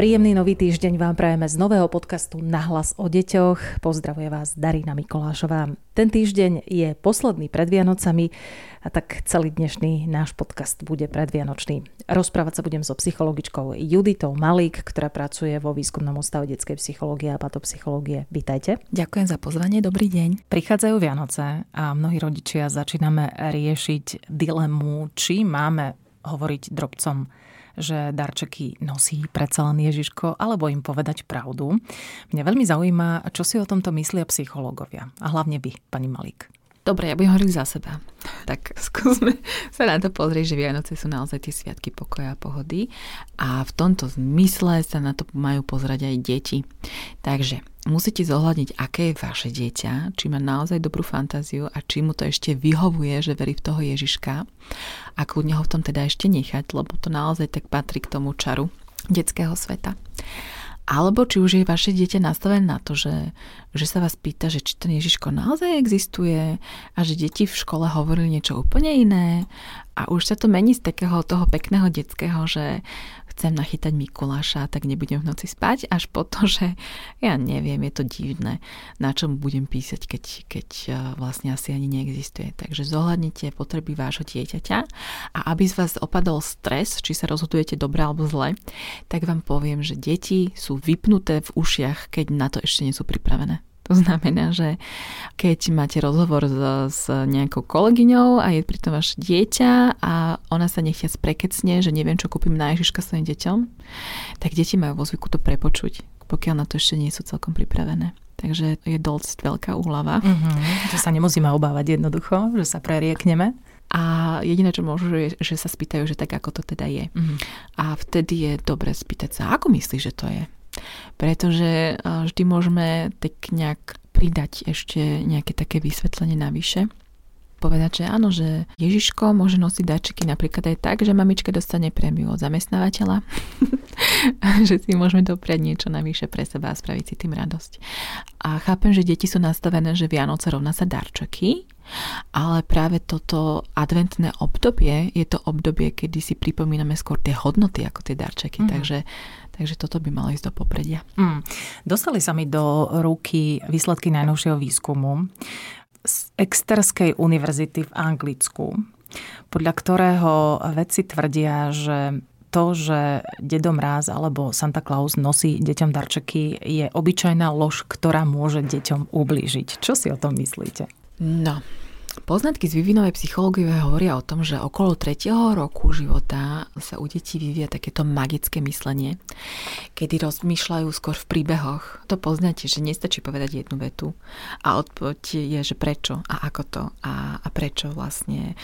Príjemný nový týždeň vám prajeme z nového podcastu Nahlas o deťoch. Pozdravuje vás Darina Mikolášová. Ten týždeň je posledný pred Vianocami a tak celý dnešný náš podcast bude predvianočný. Rozprávať sa budem so psychologičkou Juditou Malík, ktorá pracuje vo výskumnom ústave detskej psychológie a patopsychológie. Vítajte. Ďakujem za pozvanie, dobrý deň. Prichádzajú Vianoce a mnohí rodičia začíname riešiť dilemu, či máme hovoriť drobcom že darčeky nosí predsa len Ježiško, alebo im povedať pravdu. Mňa veľmi zaujíma, čo si o tomto myslia psychológovia. A hlavne vy, pani Malík. Dobre, ja budem hovoriť za seba. Tak skúsme sa na to pozrieť, že Vianoce sú naozaj tie sviatky pokoja a pohody a v tomto zmysle sa na to majú pozerať aj deti. Takže musíte zohľadniť, aké je vaše dieťa, či má naozaj dobrú fantáziu a či mu to ešte vyhovuje, že verí v toho Ježiška a kľudne ho v tom teda ešte nechať, lebo to naozaj tak patrí k tomu čaru detského sveta. Alebo či už je vaše dieťa nastavené na to, že, že sa vás pýta, že či ten Ježiško naozaj existuje a že deti v škole hovorili niečo úplne iné a už sa to mení z takého toho pekného detského, že chcem nachytať Mikuláša, tak nebudem v noci spať, až po to, že ja neviem, je to divné, na čom budem písať, keď, keď e, vlastne asi ani neexistuje. Takže zohľadnite potreby vášho dieťaťa a aby z vás opadol stres, či sa rozhodujete dobre alebo zle, tak vám poviem, že deti sú vypnuté v ušiach, keď na to ešte nie sú pripravené. To znamená, že keď máte rozhovor s, s nejakou kolegyňou a je pritom vaše dieťa a ona sa nechia prekecne, že neviem, čo kúpim na Ježiška svojim deťom, tak deti majú vo zvyku to prepočuť, pokiaľ na to ešte nie sú celkom pripravené. Takže je dosť veľká úlava. Mm-hmm, že sa nemusíme obávať jednoducho, že sa preriekneme. A jediné, čo môžu, je, že sa spýtajú, že tak ako to teda je. Mm-hmm. A vtedy je dobre spýtať sa, ako myslíš, že to je? Pretože vždy môžeme tak nejak pridať ešte nejaké také vysvetlenie navyše povedať, že áno, že Ježiško môže nosiť dáčiky napríklad aj tak, že mamička dostane prémiu od zamestnávateľa, že si môžeme dopriať niečo navyše pre seba a spraviť si tým radosť. A chápem, že deti sú nastavené, že Vianoce rovná sa darčeky, ale práve toto adventné obdobie je to obdobie, kedy si pripomíname skôr tie hodnoty ako tie darčeky. Mm. Takže Takže toto by malo ísť do popredia. Mm. Dostali sa mi do ruky výsledky najnovšieho výskumu z Exterskej univerzity v Anglicku, podľa ktorého vedci tvrdia, že to, že Dedo Mráz alebo Santa Claus nosí deťom darčeky, je obyčajná lož, ktorá môže deťom ublížiť. Čo si o tom myslíte? No, Poznatky z vývinovej psychológie hovoria o tom, že okolo 3. roku života sa u detí vyvie takéto magické myslenie, kedy rozmýšľajú skôr v príbehoch. To poznáte, že nestačí povedať jednu vetu a odpoveď je, že prečo a ako to a, a prečo vlastne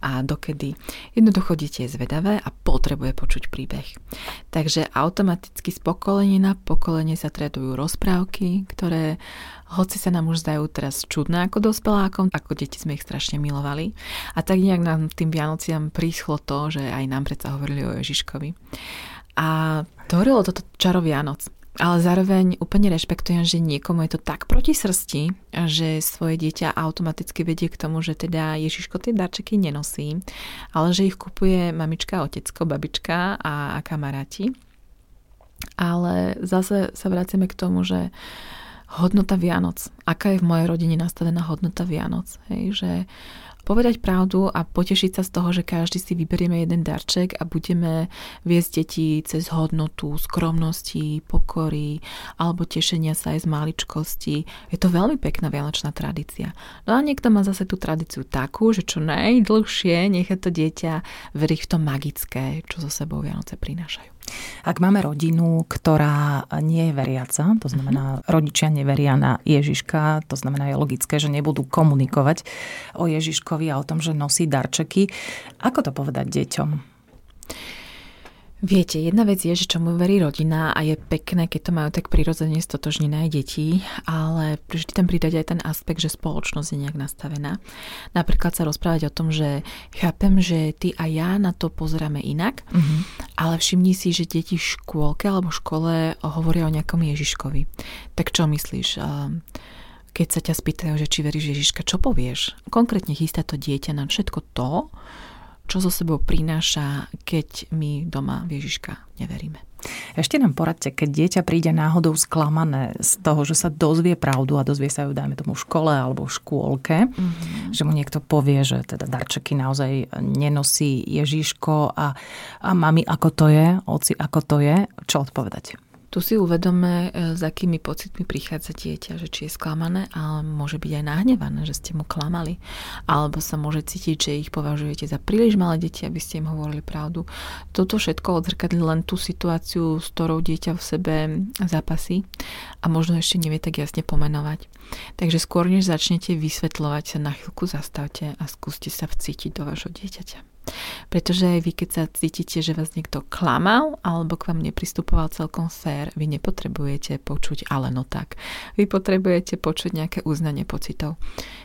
a dokedy. Jednoducho dieťa je zvedavé a potrebuje počuť príbeh. Takže automaticky z pokolenia na pokolenie sa tradujú rozprávky, ktoré hoci sa nám už zdajú teraz čudné ako dospelákom, ako deti sme ich strašne milovali. A tak nejak nám tým Vianociam príschlo to, že aj nám predsa hovorili o Ježiškovi. A tvorilo toto čaro Vianoc. Ale zároveň úplne rešpektujem, že niekomu je to tak proti srsti, že svoje dieťa automaticky vedie k tomu, že teda Ježiško tie darčeky nenosí, ale že ich kupuje mamička, otecko, babička a, a kamaráti. Ale zase sa vraciame k tomu, že hodnota Vianoc. Aká je v mojej rodine nastavená hodnota Vianoc? Hej, že povedať pravdu a potešiť sa z toho, že každý si vyberieme jeden darček a budeme viesť deti cez hodnotu, skromnosti, pokory alebo tešenia sa aj z maličkosti. Je to veľmi pekná vianočná tradícia. No a niekto má zase tú tradíciu takú, že čo najdlhšie nechá to dieťa veriť v to magické, čo so sebou Vianoce prinášajú. Ak máme rodinu, ktorá nie je veriaca, to znamená, uh-huh. rodičia neveria na Ježiška, to znamená, je logické, že nebudú komunikovať o Ježiškovi a o tom, že nosí darčeky. Ako to povedať deťom? Viete, jedna vec je, že čomu verí rodina a je pekné, keď to majú tak prirodzene stotožnené aj deti, ale vždy tam pridať aj ten aspekt, že spoločnosť je nejak nastavená. Napríklad sa rozprávať o tom, že chápem, že ty a ja na to pozeráme inak, mm-hmm. ale všimni si, že deti v škôlke alebo v škole hovoria o nejakom Ježiškovi. Tak čo myslíš? keď sa ťa spýtajú, že či veríš Ježiška, čo povieš? Konkrétne chystá to dieťa na všetko to, čo so sebou prináša, keď my doma Ježiška neveríme. Ešte nám poradte, keď dieťa príde náhodou sklamané z toho, že sa dozvie pravdu a dozvie sa ju, dajme tomu, v škole alebo v škôlke, mm-hmm. že mu niekto povie, že teda darčeky naozaj nenosí Ježiško a, a mami, ako to je, oci, ako to je, čo odpovedať? Tu si uvedome, e, s akými pocitmi prichádza dieťa, že či je sklamané, ale môže byť aj nahnevané, že ste mu klamali. Alebo sa môže cítiť, že ich považujete za príliš malé deti, aby ste im hovorili pravdu. Toto všetko odzrkadlí len tú situáciu, s ktorou dieťa v sebe zápasí a možno ešte nevie tak jasne pomenovať. Takže skôr, než začnete vysvetľovať, sa na chvíľku zastavte a skúste sa vcítiť do vašho dieťaťa. Pretože aj vy, keď sa cítite, že vás niekto klamal alebo k vám nepristupoval celkom fér, vy nepotrebujete počuť ale no tak. Vy potrebujete počuť nejaké uznanie pocitov.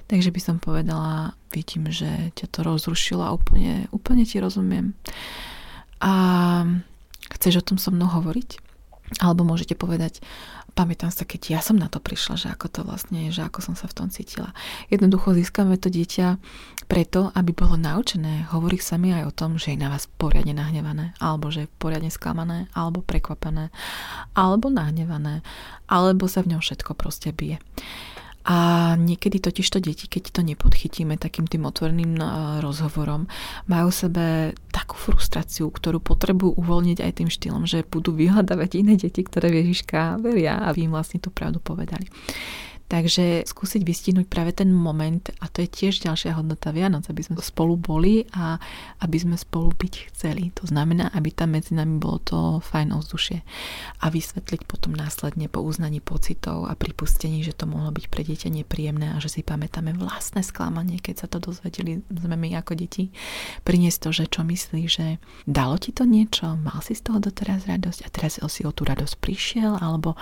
Takže by som povedala, vidím, že ťa to rozrušilo a úplne, úplne ti rozumiem. A chceš o tom so mnou hovoriť? Alebo môžete povedať, pamätám sa, keď ja som na to prišla, že ako to vlastne je, že ako som sa v tom cítila. Jednoducho získame to dieťa preto, aby bolo naučené hovoriť sami aj o tom, že je na vás poriadne nahnevané, alebo že je poriadne sklamané, alebo prekvapené, alebo nahnevané, alebo sa v ňom všetko proste bije. A niekedy totiž to deti, keď to nepodchytíme takým tým otvoreným e, rozhovorom, majú sebe takú frustráciu, ktorú potrebujú uvoľniť aj tým štýlom, že budú vyhľadávať iné deti, ktoré Ježiška veria a vy im vlastne tú pravdu povedali. Takže skúsiť vystihnúť práve ten moment a to je tiež ďalšia hodnota Vianoc, aby sme spolu boli a aby sme spolu byť chceli. To znamená, aby tam medzi nami bolo to fajn ovzdušie a vysvetliť potom následne po uznaní pocitov a pripustení, že to mohlo byť pre dieťa nepríjemné a že si pamätáme vlastné sklamanie, keď sa to dozvedeli sme my ako deti. Priniesť to, že čo myslí, že dalo ti to niečo, mal si z toho doteraz radosť a teraz si o tú radosť prišiel, alebo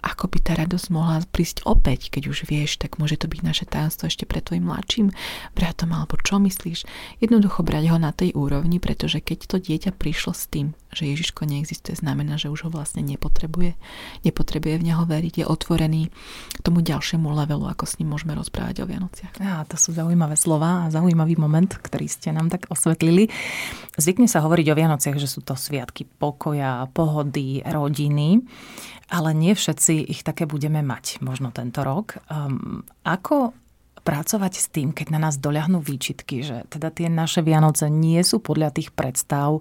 ako by tá radosť mohla prísť opäť, keď už vieš, tak môže to byť naše tajomstvo ešte pre tvojim mladším bratom, alebo čo myslíš. Jednoducho brať ho na tej úrovni, pretože keď to dieťa prišlo s tým, že Ježiško neexistuje, znamená, že už ho vlastne nepotrebuje. Nepotrebuje v neho veriť, je otvorený tomu ďalšiemu levelu, ako s ním môžeme rozprávať o Vianociach. Ja, to sú zaujímavé slova a zaujímavý moment, ktorý ste nám tak osvetlili. Zvykne sa hovoriť o Vianociach, že sú to sviatky pokoja, pohody, rodiny ale nie všetci ich také budeme mať možno tento rok. Um, ako pracovať s tým, keď na nás doľahnú výčitky, že teda tie naše Vianoce nie sú podľa tých predstav,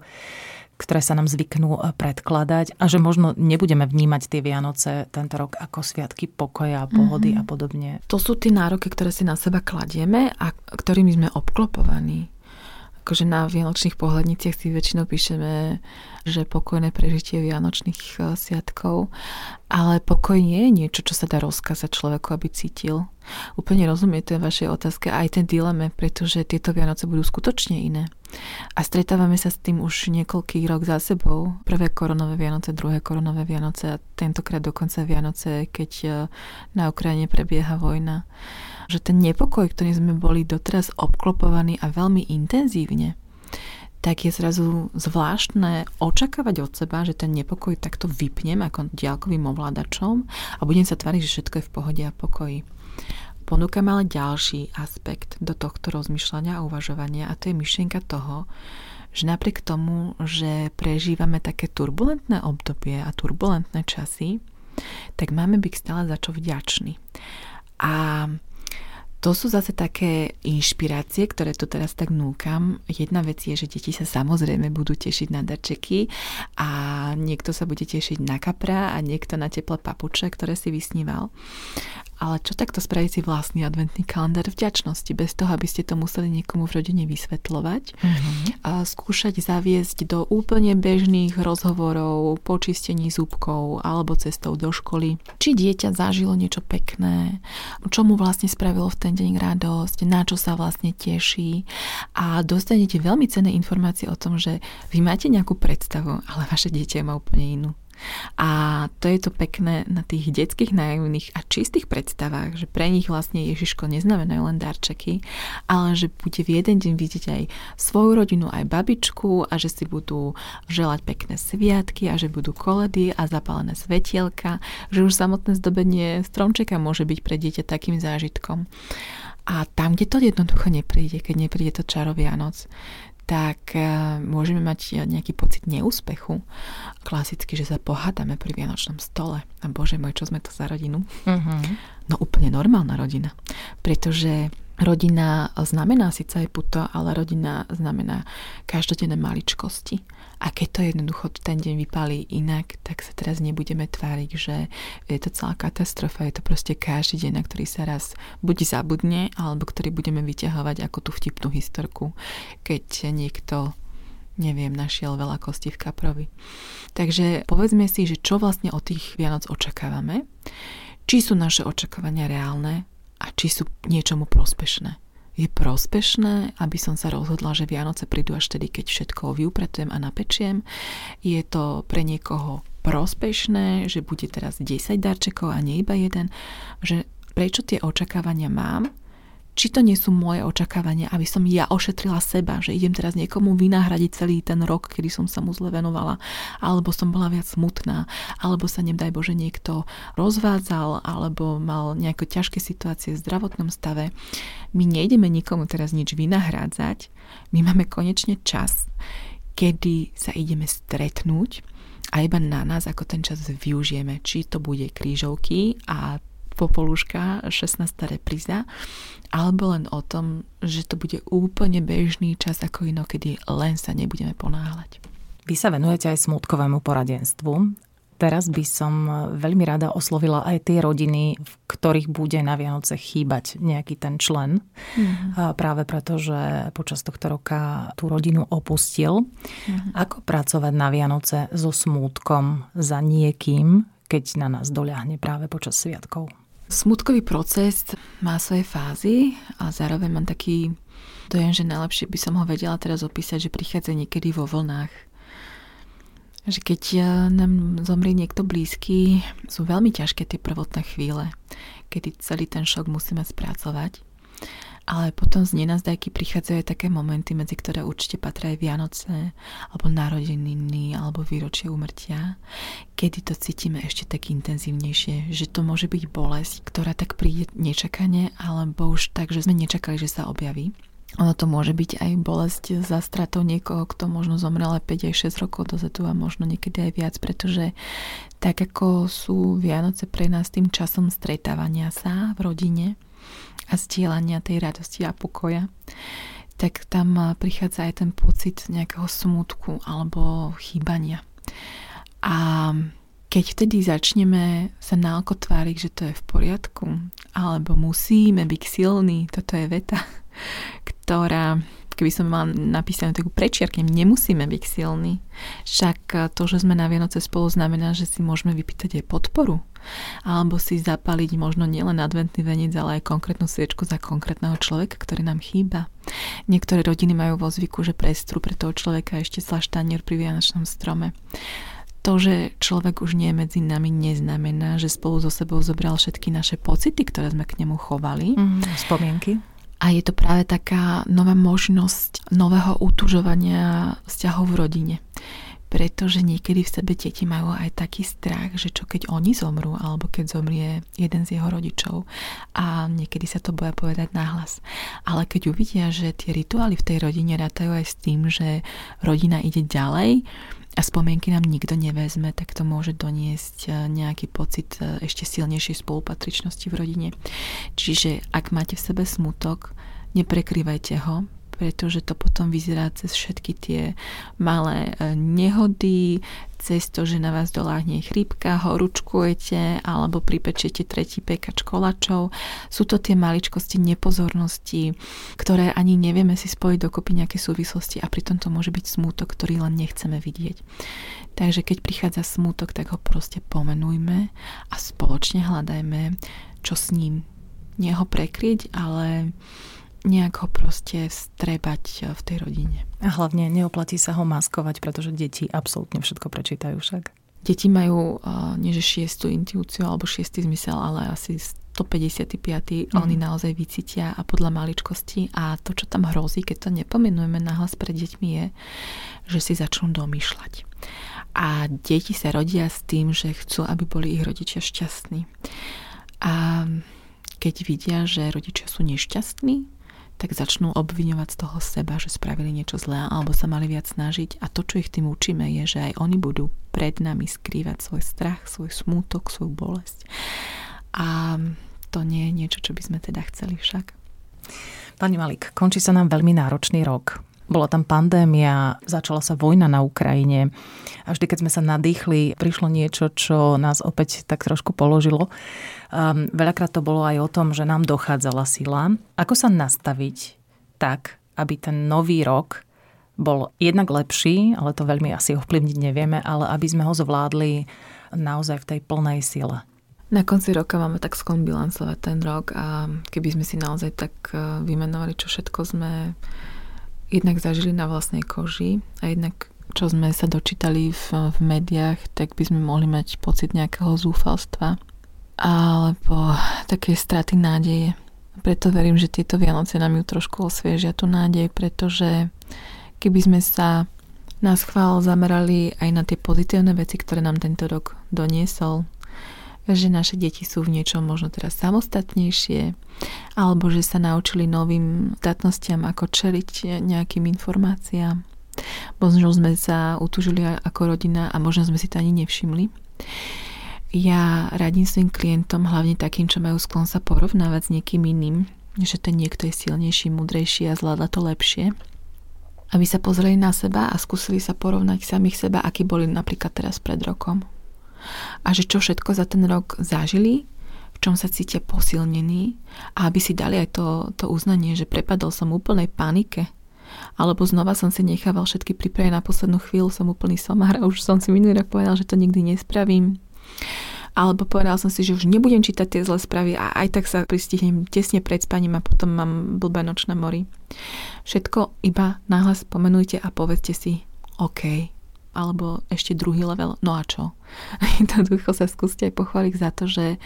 ktoré sa nám zvyknú eh, predkladať a že možno nebudeme vnímať tie Vianoce tento rok ako sviatky pokoja, pohody mm-hmm. a podobne. To sú tie nároky, ktoré si na seba kladieme a ktorými sme obklopovaní akože na vianočných pohľadniciach si väčšinou píšeme, že pokojné prežitie vianočných e, sviatkov, ale pokoj nie je niečo, čo sa dá rozkázať človeku, aby cítil. Úplne rozumie tej vašej otázke aj ten dileme, pretože tieto Vianoce budú skutočne iné. A stretávame sa s tým už niekoľký rok za sebou. Prvé koronové Vianoce, druhé koronové Vianoce a tentokrát dokonca Vianoce, keď e, na Ukrajine prebieha vojna že ten nepokoj, ktorý sme boli doteraz obklopovaní a veľmi intenzívne, tak je zrazu zvláštne očakávať od seba, že ten nepokoj takto vypnem ako diálkovým ovládačom a budem sa tváriť, že všetko je v pohode a pokoji. Ponúkam ale ďalší aspekt do tohto rozmýšľania a uvažovania a to je myšlienka toho, že napriek tomu, že prežívame také turbulentné obdobie a turbulentné časy, tak máme byť stále za čo vďační. A to sú zase také inšpirácie, ktoré tu teraz tak núkam. Jedna vec je, že deti sa samozrejme budú tešiť na darčeky a niekto sa bude tešiť na kapra a niekto na teplé papuče, ktoré si vysníval. Ale čo takto spraviť si vlastný adventný kalendár vďačnosti, bez toho, aby ste to museli niekomu v rodine vysvetľovať. Mm-hmm. A skúšať zaviesť do úplne bežných rozhovorov, počistení zúbkov alebo cestou do školy. Či dieťa zažilo niečo pekné, čo mu vlastne spravilo v ten deň radosť, na čo sa vlastne teší. A dostanete veľmi cenné informácie o tom, že vy máte nejakú predstavu, ale vaše dieťa má úplne inú A to je to pekné na tých detských naivných a čistých predstavách, že pre nich vlastne Ježiško neznamenajú len darčeky, ale že bude v jeden deň vidieť aj svoju rodinu, aj babičku a že si budú želať pekné sviatky a že budú koledy a zapálené svetielka, že už samotné zdobenie stromčeka môže byť pre dieťa takým zážitkom. A tam, kde to jednoducho nepríde, keď nepríde to čaro Vianoc, tak e, môžeme mať nejaký pocit neúspechu. Klasicky, že sa pohádame pri Vianočnom stole. A bože môj, čo sme to za rodinu? Uh-huh. No úplne normálna rodina. Pretože Rodina znamená síce aj puto, ale rodina znamená každodenné maličkosti. A keď to jednoducho ten deň vypálí inak, tak sa teraz nebudeme tváriť, že je to celá katastrofa. Je to proste každý deň, na ktorý sa raz buď zabudne, alebo ktorý budeme vyťahovať ako tú vtipnú historku, keď niekto neviem, našiel veľa kostí v kaprovi. Takže povedzme si, že čo vlastne od tých Vianoc očakávame, či sú naše očakávania reálne, a či sú niečomu prospešné. Je prospešné, aby som sa rozhodla, že Vianoce prídu až tedy, keď všetko vyupretujem a napečiem. Je to pre niekoho prospešné, že bude teraz 10 darčekov a nie iba jeden. Že prečo tie očakávania mám či to nie sú moje očakávania, aby som ja ošetrila seba, že idem teraz niekomu vynahradiť celý ten rok, kedy som sa mu zle venovala, alebo som bola viac smutná, alebo sa nedaj Bože niekto rozvádzal, alebo mal nejaké ťažké situácie v zdravotnom stave. My nejdeme nikomu teraz nič vynahrádzať, my máme konečne čas, kedy sa ideme stretnúť a iba na nás, ako ten čas využijeme. Či to bude krížovky a popoluška, 16. repríza, alebo len o tom, že to bude úplne bežný čas ako inokedy, len sa nebudeme ponáhľať. Vy sa venujete aj smutkovému poradenstvu. Teraz by som veľmi rada oslovila aj tie rodiny, v ktorých bude na Vianoce chýbať nejaký ten člen. Mm-hmm. Práve preto, že počas tohto roka tú rodinu opustil. Mm-hmm. Ako pracovať na Vianoce so smútkom za niekým, keď na nás doľahne práve počas sviatkov? Smutkový proces má svoje fázy a zároveň mám taký dojem, že najlepšie by som ho vedela teraz opísať, že prichádza niekedy vo vlnách. Že keď nám zomrie niekto blízky, sú veľmi ťažké tie prvotné chvíle, kedy celý ten šok musíme spracovať. Ale potom z nenazdajky prichádzajú aj také momenty, medzi ktoré určite patria aj Vianoce, alebo narodeniny, alebo výročie umrtia, kedy to cítime ešte tak intenzívnejšie, že to môže byť bolesť, ktorá tak príde nečakane, alebo už tak, že sme nečakali, že sa objaví. Ono to môže byť aj bolesť za stratou niekoho, kto možno zomrel aj 5 aj 6 rokov dozadu a možno niekedy aj viac, pretože tak ako sú Vianoce pre nás tým časom stretávania sa v rodine, a zdieľania tej radosti a pokoja, tak tam prichádza aj ten pocit nejakého smutku alebo chýbania. A keď vtedy začneme sa naoko tváriť, že to je v poriadku, alebo musíme byť silní, toto je veta, ktorá keby som mala napísanú takú prečiarknem, nemusíme byť silní. Však to, že sme na Vianoce spolu znamená, že si môžeme vypýtať aj podporu. Alebo si zapaliť možno nielen adventný venec, ale aj konkrétnu sviečku za konkrétneho človeka, ktorý nám chýba. Niektoré rodiny majú vo zvyku, že prestru pre toho človeka ešte slaštanier pri Vianočnom strome to, že človek už nie je medzi nami, neznamená, že spolu so sebou zobral všetky naše pocity, ktoré sme k nemu chovali. Mm, spomienky. A je to práve taká nová možnosť nového utužovania vzťahov v rodine. Pretože niekedy v sebe deti majú aj taký strach, že čo keď oni zomrú, alebo keď zomrie jeden z jeho rodičov. A niekedy sa to boja povedať nahlas. Ale keď uvidia, že tie rituály v tej rodine rátajú aj s tým, že rodina ide ďalej, a spomienky nám nikto nevezme, tak to môže doniesť eh, nejaký pocit eh, ešte silnejšej spolupatričnosti v rodine. Čiže ak máte v sebe smutok, neprekrývajte ho, pretože to potom vyzerá cez všetky tie malé e, nehody, cez to, že na vás doláhne chrípka, horúčkujete alebo pripečete tretí pekač kolačov. Sú to tie maličkosti nepozornosti, ktoré ani nevieme si spojiť dokopy nejaké súvislosti a pritom to môže byť smútok, ktorý len nechceme vidieť. Takže keď prichádza smútok, tak ho proste pomenujme a spoločne hľadajme, čo s ním. Nie ho prekryť, ale nejak ho proste strebať eh, v tej rodine. A hlavne neoplatí sa ho maskovať, pretože deti absolútne všetko prečítajú však. Deti majú uh, nie že šiestu intuíciu alebo šiestý zmysel, ale asi 155. Mm. oni naozaj vycítia a podľa maličkosti a to, čo tam hrozí, keď to nepomenujeme nahlas pred deťmi je, že si začnú domýšľať. A deti sa rodia s tým, že chcú, aby boli ich rodičia šťastní. A keď vidia, že rodičia sú nešťastní, tak začnú obviňovať z toho seba, že spravili niečo zlé alebo sa mali viac snažiť. A to, čo ich tým učíme, je, že aj oni budú pred nami skrývať svoj strach, svoj smútok, svoju bolesť. A to nie je niečo, čo by sme teda chceli však. Pani Malik, končí sa nám veľmi náročný rok. Bola tam pandémia, začala sa vojna na Ukrajine a vždy, keď sme sa nadýchli, prišlo niečo, čo nás opäť tak trošku položilo. Um, veľakrát to bolo aj o tom, že nám dochádzala sila. Ako sa nastaviť tak, aby ten nový rok bol jednak lepší, ale to veľmi asi ovplyvniť nevieme, ale aby sme ho zvládli naozaj v tej plnej sile. Na konci roka máme tak sklon bilancovať ten rok a keby sme si naozaj tak e, vymenovali, čo všetko sme jednak zažili na vlastnej koži a jednak čo sme sa dočítali v, v médiách, tak by sme mohli mať pocit nejakého zúfalstva alebo také straty nádeje. Preto verím, že tieto Vianoce nám ju trošku osviežia tú nádej, pretože keby sme sa na schvál zamerali aj na tie pozitívne veci, ktoré nám tento rok doniesol, že naše deti sú v niečom možno teraz samostatnejšie, alebo že sa naučili novým statnostiam, ako čeliť nejakým informáciám. Možno sme sa utužili ako rodina a možno sme si to ani nevšimli. Ja radím svojim klientom, hlavne takým, čo majú sklon sa porovnávať s niekým iným, že ten niekto je silnejší, mudrejší a zvláda to lepšie aby sa pozreli na seba a skúsili sa porovnať samých seba, akí boli napríklad teraz pred rokom a že čo všetko za ten rok zažili, v čom sa cítia posilnení a aby si dali aj to, to uznanie, že prepadol som úplnej panike alebo znova som si nechával všetky prípravy na poslednú chvíľu, som úplný somár a už som si minulý rok povedal, že to nikdy nespravím. Alebo povedal som si, že už nebudem čítať tie zlé správy a aj tak sa pristihnem tesne pred spaním a potom mám blbé nočné mori. Všetko iba náhlas pomenujte a povedzte si, OK, alebo ešte druhý level, no a čo? Jednoducho sa skúste aj pochváliť za to, že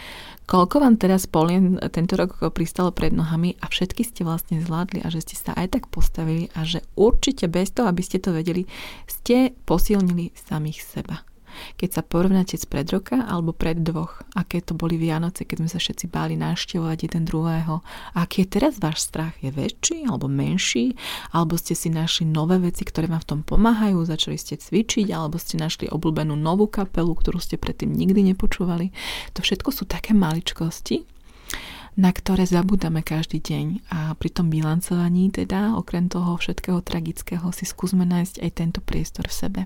koľko vám teraz polien tento rok pristalo pred nohami a všetky ste vlastne zvládli a že ste sa aj tak postavili a že určite bez toho, aby ste to vedeli, ste posilnili samých seba. Keď sa porovnáte z pred roka alebo pred dvoch, aké to boli Vianoce, keď sme sa všetci báli návštevovať jeden druhého, aký je teraz váš strach? Je väčší alebo menší? Alebo ste si našli nové veci, ktoré vám v tom pomáhajú, začali ste cvičiť, alebo ste našli obľúbenú novú kapelu, ktorú ste predtým nikdy nepočúvali. To všetko sú také maličkosti, na ktoré zabudáme každý deň. A pri tom bilancovaní teda, okrem toho všetkého tragického, si skúsme nájsť aj tento priestor v sebe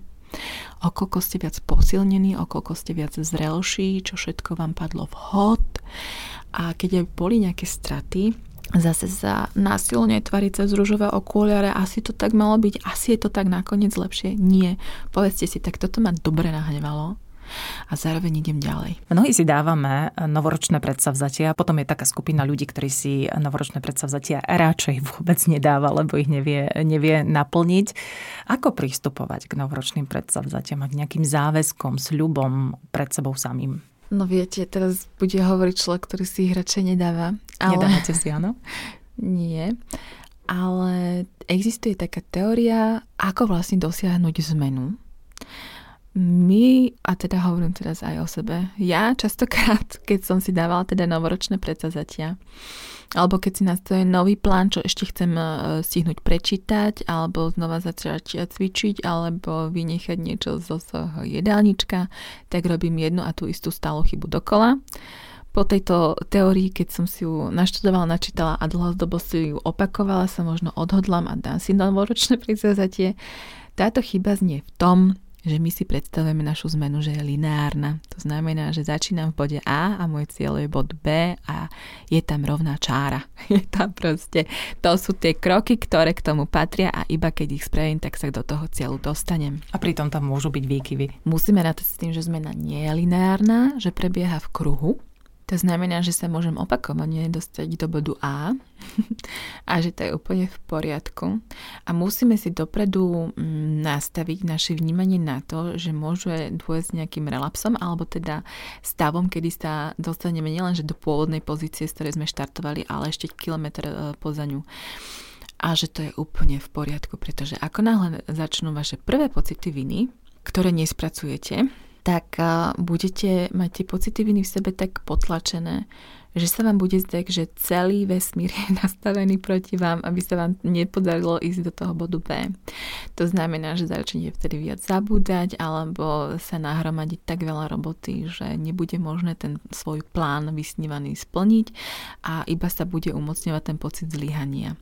o koľko ste viac posilnení, o koľko ste viac zrelší, čo všetko vám padlo vhod. A keď aj boli nejaké straty, zase sa násilne tvariť cez rúžové okuliare, asi to tak malo byť, asi je to tak nakoniec lepšie. Nie. Povedzte si, tak toto ma dobre nahnevalo a zároveň idem ďalej. Mnohí si dávame novoročné predsavzatia, potom je taká skupina ľudí, ktorí si novoročné predsavzatia radšej vôbec nedáva, lebo ich nevie, nevie naplniť. Ako pristupovať k novoročným predsavzatiam a k nejakým záväzkom, sľubom pred sebou samým? No viete, teraz bude hovoriť človek, ktorý si ich radšej nedáva. Ale... Nedávate si, áno? Nie. Ale existuje taká teória, ako vlastne dosiahnuť zmenu my, a teda hovorím teraz aj o sebe, ja častokrát, keď som si dávala teda novoročné predsazatia, alebo keď si nastavím nový plán, čo ešte chcem e, stihnúť prečítať, alebo znova začať cvičiť, alebo vynechať niečo zo svojho jedálnička, tak robím jednu a tú istú stálu chybu dokola. Po tejto teórii, keď som si ju naštudovala, načítala a dlhodobo si ju opakovala, sa možno odhodlám a dám si novoročné predsazatie. Táto chyba znie v tom, že my si predstavujeme našu zmenu, že je lineárna. To znamená, že začínam v bode A a môj cieľ je bod B a je tam rovná čára. Je tam proste, to sú tie kroky, ktoré k tomu patria a iba keď ich spravím, tak sa do toho cieľu dostanem. A pritom tam môžu byť výkyvy. Musíme rátať s tým, že zmena nie je lineárna, že prebieha v kruhu To znamená, že sa môžem opakovane dostať do bodu A a že to je úplne v poriadku. A musíme si dopredu mm, nastaviť naše vnímanie na to, že môže dôjsť nejakým relapsom alebo teda stavom, kedy sa dostaneme nielenže do pôvodnej pozície, z ktorej sme štartovali, ale ešte kilometr e, poza ňu a že to je úplne v poriadku, pretože ako náhle začnú vaše prvé pocity viny, ktoré nespracujete, tak budete mať tie pocity viny v sebe tak potlačené, že sa vám bude zdať, že celý vesmír je nastavený proti vám, aby sa vám nepodarilo ísť do toho bodu B. To znamená, že začnete vtedy viac zabúdať alebo sa nahromadiť tak veľa roboty, že nebude možné ten svoj plán vysnívaný splniť a iba sa bude umocňovať ten pocit zlyhania.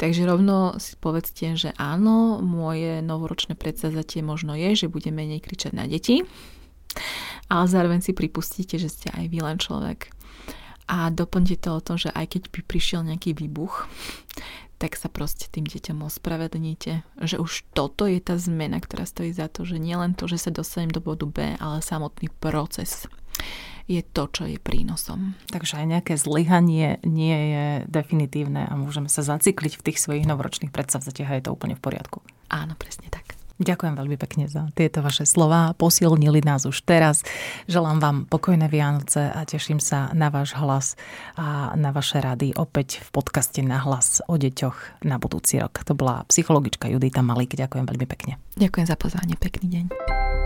Takže rovno si povedzte, že áno, moje novoročné predsazatie možno je, že bude menej kričať na deti, ale zároveň si pripustíte, že ste aj vy len človek a doplňte to o tom, že aj keď by prišiel nejaký výbuch, tak sa proste tým deťom ospravedlníte, že už toto je tá zmena, ktorá stojí za to, že nielen to, že sa dostanem do bodu B, ale samotný proces je to, čo je prínosom. Takže aj nejaké zlyhanie nie je definitívne a môžeme sa zacykliť v tých svojich novoročných predsavzatiach a je to úplne v poriadku. Áno, presne tak. Ďakujem veľmi pekne za tieto vaše slova. Posilnili nás už teraz. Želám vám pokojné Vianoce a teším sa na váš hlas a na vaše rady opäť v podcaste na hlas o deťoch na budúci rok. To bola psychologička Judita Malík. Ďakujem veľmi pekne. Ďakujem za pozvanie. Pekný deň.